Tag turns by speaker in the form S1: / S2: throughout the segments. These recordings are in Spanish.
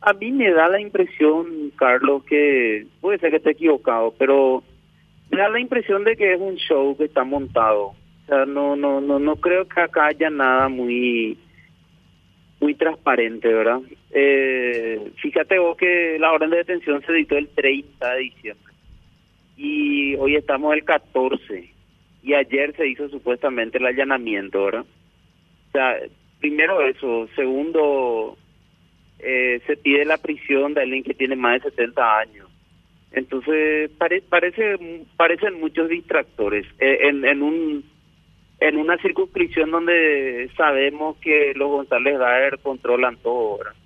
S1: a mí me da la impresión, Carlos, que puede ser que esté equivocado, pero me da la impresión de que es un show que está montado. O sea, no, no, no, no creo que acá haya nada muy, muy transparente, ¿verdad? Eh, fíjate vos que la orden de detención se editó el 30 de diciembre y hoy estamos el 14 y ayer se hizo supuestamente el allanamiento, ¿verdad? O sea, primero eso, segundo, eh, se pide la prisión de alguien que tiene más de 70 años. Entonces, parece parecen muchos distractores eh, en, en, un en una circunscripción donde sabemos que los González Daer controlan todo. ¿verdad?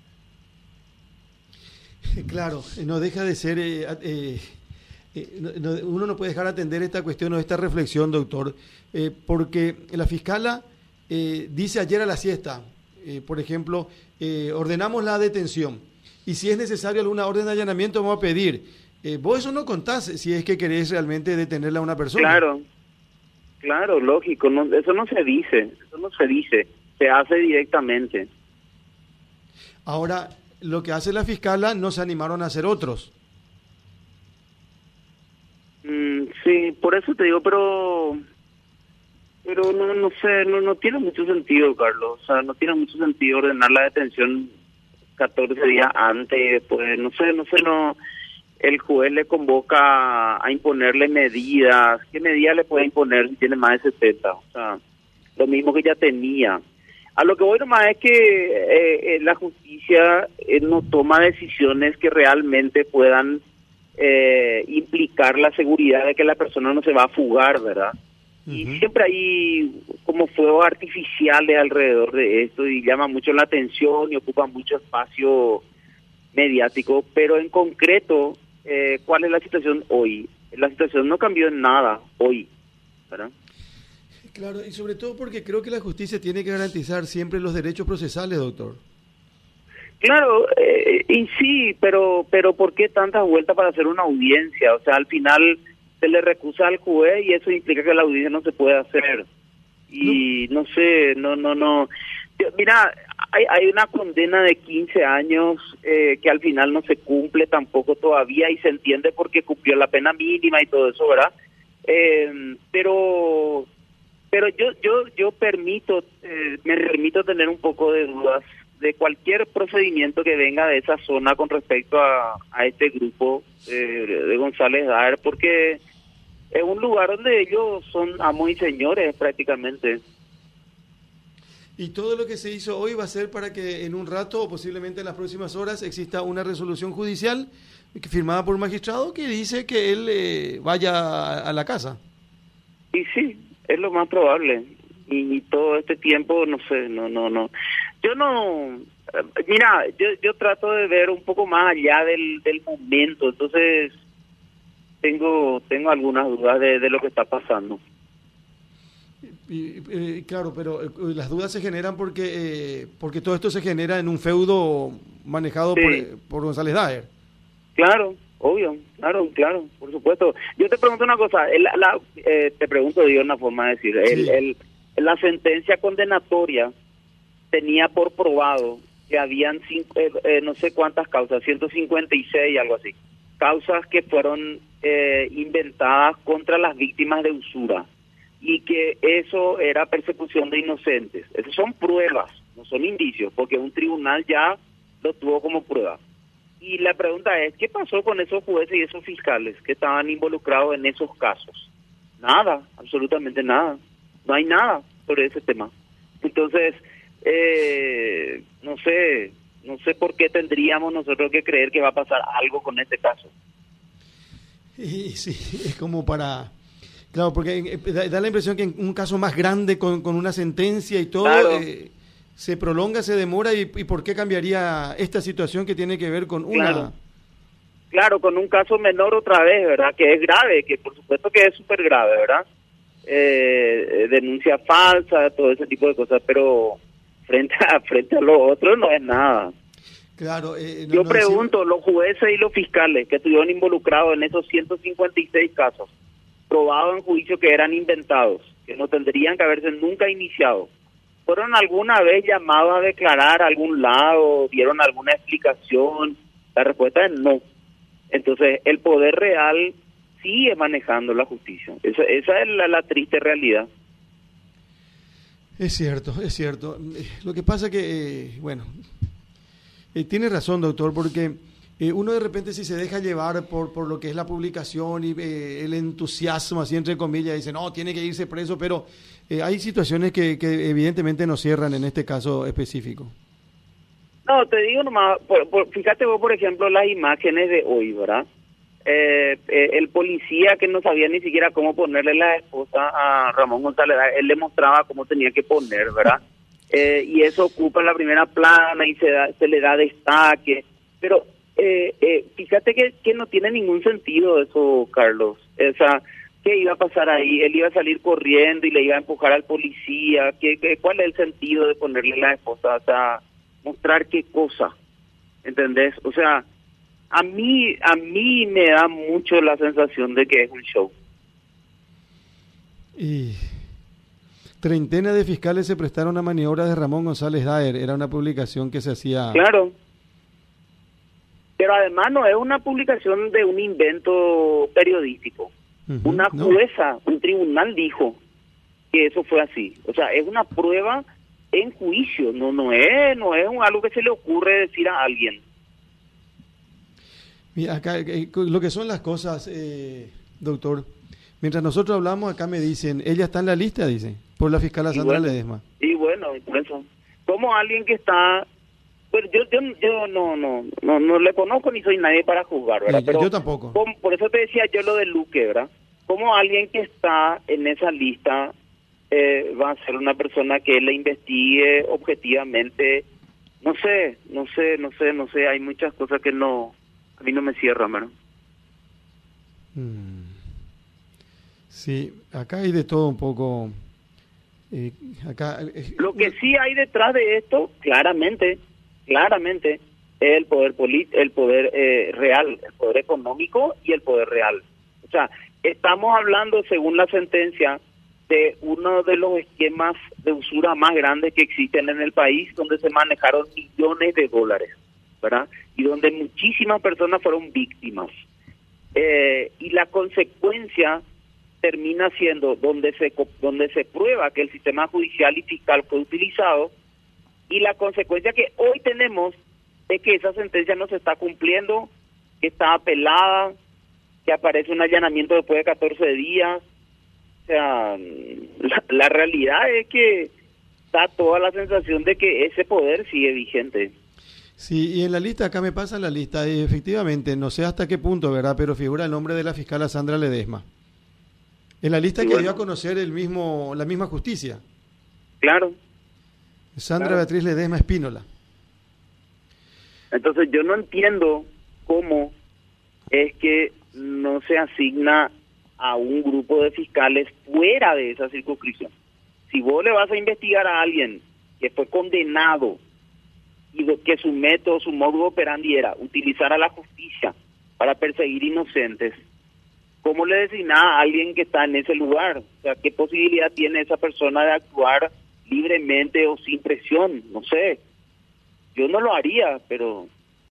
S2: Claro, no deja de ser... Eh, uno no puede dejar de atender esta cuestión o esta reflexión, doctor, porque la fiscala dice ayer a la siesta, por ejemplo, eh, ordenamos la detención y si es necesario alguna orden de allanamiento vamos a pedir. Eh, vos eso no contás si es que querés realmente detenerle a una persona.
S1: Claro, claro, lógico, no, eso no se dice, eso no se dice, se hace directamente.
S2: Ahora, lo que hace la fiscala no se animaron a hacer otros.
S1: Mm, sí, por eso te digo, pero pero no no sé, no no tiene mucho sentido, Carlos. O sea, no tiene mucho sentido ordenar la detención 14 días antes, pues no sé, no sé, no el juez le convoca a imponerle medidas. ¿Qué medidas le puede imponer si tiene más de 70? O sea, lo mismo que ya tenía. A lo que voy nomás es que eh, eh, la justicia eh, no toma decisiones que realmente puedan implicar la seguridad de que la persona no se va a fugar, ¿verdad? Y siempre hay como fuegos artificiales alrededor de esto y llama mucho la atención y ocupa mucho espacio mediático, pero en concreto, eh, ¿cuál es la situación hoy? La situación no cambió en nada hoy, ¿verdad?
S2: Claro, y sobre todo porque creo que la justicia tiene que garantizar siempre los derechos procesales, doctor.
S1: Claro, eh, y sí, pero pero ¿por qué tantas vueltas para hacer una audiencia? O sea, al final se le recusa al juez y eso implica que la audiencia no se puede hacer. Y no, sé, no, no, no. Mira, hay, hay una condena de 15 años eh, que al final no se cumple tampoco todavía y se entiende porque cumplió la pena mínima y todo eso, ¿verdad? Eh, pero pero yo yo yo permito eh, me permito tener un poco de dudas de cualquier procedimiento que venga de esa zona con respecto a, a este grupo de González Daer porque es un lugar donde ellos son amos y señores prácticamente.
S2: Y todo lo que se hizo hoy va a ser para que en un rato o posiblemente en las próximas horas exista una resolución judicial firmada por un magistrado que dice que él eh, vaya a, la casa.
S1: Y sí, es lo más probable. Y, todo este tiempo, no sé, no, no, no. Yo no, mira, yo, yo trato de ver un poco más allá del, del momento, entonces tengo tengo algunas dudas de, lo que está pasando.
S2: Y, claro, pero eh, las dudas se generan porque eh, porque todo esto se genera en un feudo manejado por, por, González Daer.
S1: Claro, obvio, claro, claro, por supuesto. Yo te pregunto una cosa, la, eh, te pregunto de una forma de decir, el, la sentencia condenatoria tenía por probado que habían cinco, no sé cuántas causas, 156 algo así causas que fueron eh, inventadas contra las víctimas de usura y que eso era persecución de inocentes. Esas son pruebas, no son indicios, porque un tribunal ya lo tuvo como prueba. Y la pregunta es, ¿qué pasó con esos jueces y esos fiscales que estaban involucrados en esos casos? Nada, absolutamente nada. No hay nada sobre ese tema. Entonces, eh, no sé, no sé por qué tendríamos nosotros que creer que va a pasar algo con este caso.
S2: Y, sí, es como para... Claro, porque eh, da, la impresión que en un caso más grande, con, con una sentencia y todo, eh, se prolonga, se demora, y, por qué cambiaría esta situación que tiene que ver con una...
S1: Claro. con un caso menor otra vez, ¿verdad? Que es grave, que por supuesto que es súper grave, ¿verdad? Eh, denuncia falsa, todo ese tipo de cosas, pero frente a frente a los otros no es nada.
S2: Claro, eh,
S1: Yo pregunto, los jueces y los fiscales que estuvieron involucrados en esos 156 casos, probados en juicio que eran inventados, que no tendrían que haberse nunca iniciado, ¿Fueron alguna vez llamados a declarar a algún lado? ¿Dieron alguna explicación? La respuesta es no. Entonces, el poder real sigue manejando la justicia. Esa, esa es la, triste realidad.
S2: Es cierto, es cierto. Lo que pasa que, eh, bueno, eh, tiene razón, doctor, porque eh, uno de repente si se deja llevar por, por lo que es la publicación y el entusiasmo, así entre comillas, dice, no, tiene que irse preso, pero hay situaciones que, que evidentemente no cierran en este caso específico.
S1: No, te digo nomás, fíjate vos, por ejemplo, las imágenes de hoy, ¿verdad? Eh, eh, el policía que no sabía ni siquiera cómo ponerle la esposa a Ramón González, él le mostraba cómo tenía que poner, ¿verdad? Eh, y eso ocupa la primera plana y se, se le da destaque. Pero fíjate que, que no tiene ningún sentido eso, Carlos. O sea, ¿qué iba a pasar ahí? Él iba a salir corriendo y le iba a empujar al policía. ¿Qué, qué, cuál es el sentido de ponerle la esposa? O sea, mostrar qué cosa, ¿entendés? O sea, a mí, a mí me da mucho la sensación de que es un show.
S2: Y treintena de fiscales se prestaron a maniobras de Ramón González Daer, era una publicación que se hacía...
S1: Claro. Pero además no es una publicación de un invento periodístico. una jueza, un tribunal dijo que eso fue así. O sea, es una prueba en juicio, no no es no es algo que se le ocurre decir a alguien.
S2: Mira, acá eh, lo que son las cosas, eh, doctor. Mientras nosotros hablamos, acá me dicen, ella está en la lista, dice, por la fiscal Sandra Ledesma.
S1: Y bueno, por eso. Como alguien que está pues yo, yo, yo no, no, no, no le conozco ni soy nadie para juzgar, ¿verdad?
S2: Pero yo tampoco.
S1: por eso te decía yo lo de Luque, ¿verdad? Como alguien que está en esa lista eh, va a ser una persona que la investigue objetivamente. No sé, no sé, no sé, no sé. Hay muchas cosas que no, a mí no me cierran, mano.
S2: Mm. Sí, acá hay de todo un poco. Eh,
S1: eh, Lo que sí hay detrás de esto, claramente, claramente, es el poder el poder real, el poder económico y el poder real. O sea, estamos hablando, según la sentencia, de uno de los esquemas de usura más grandes que existen en el país, donde se manejaron millones de dólares, ¿verdad? Y donde muchísimas personas fueron víctimas. Eh, y la consecuencia termina siendo donde se donde se prueba que el sistema judicial y fiscal fue utilizado y la consecuencia que hoy tenemos es que esa sentencia no se está cumpliendo, que está apelada, que aparece un allanamiento después de 14 días, o sea, la, realidad es que da toda la sensación de que ese poder sigue vigente.
S2: Sí, y en la lista, acá me pasa la lista, y efectivamente, no sé hasta qué punto, ¿verdad? Pero figura el nombre de la fiscal Sandra Ledesma. En la lista que dio a conocer el mismo, la misma justicia.
S1: Claro.
S2: Sandra Beatriz Ledesma Espínola.
S1: Entonces yo no entiendo cómo es que no se asigna a un grupo de fiscales fuera de esa circunscripción. Si vos le vas a investigar a alguien que fue condenado y que su método, su modo operandi era utilizar a la justicia para perseguir inocentes, ¿cómo le designás a alguien que está en ese lugar? O sea, ¿qué posibilidad tiene esa persona de actuar libremente o sin presión? No sé. Yo no lo haría, pero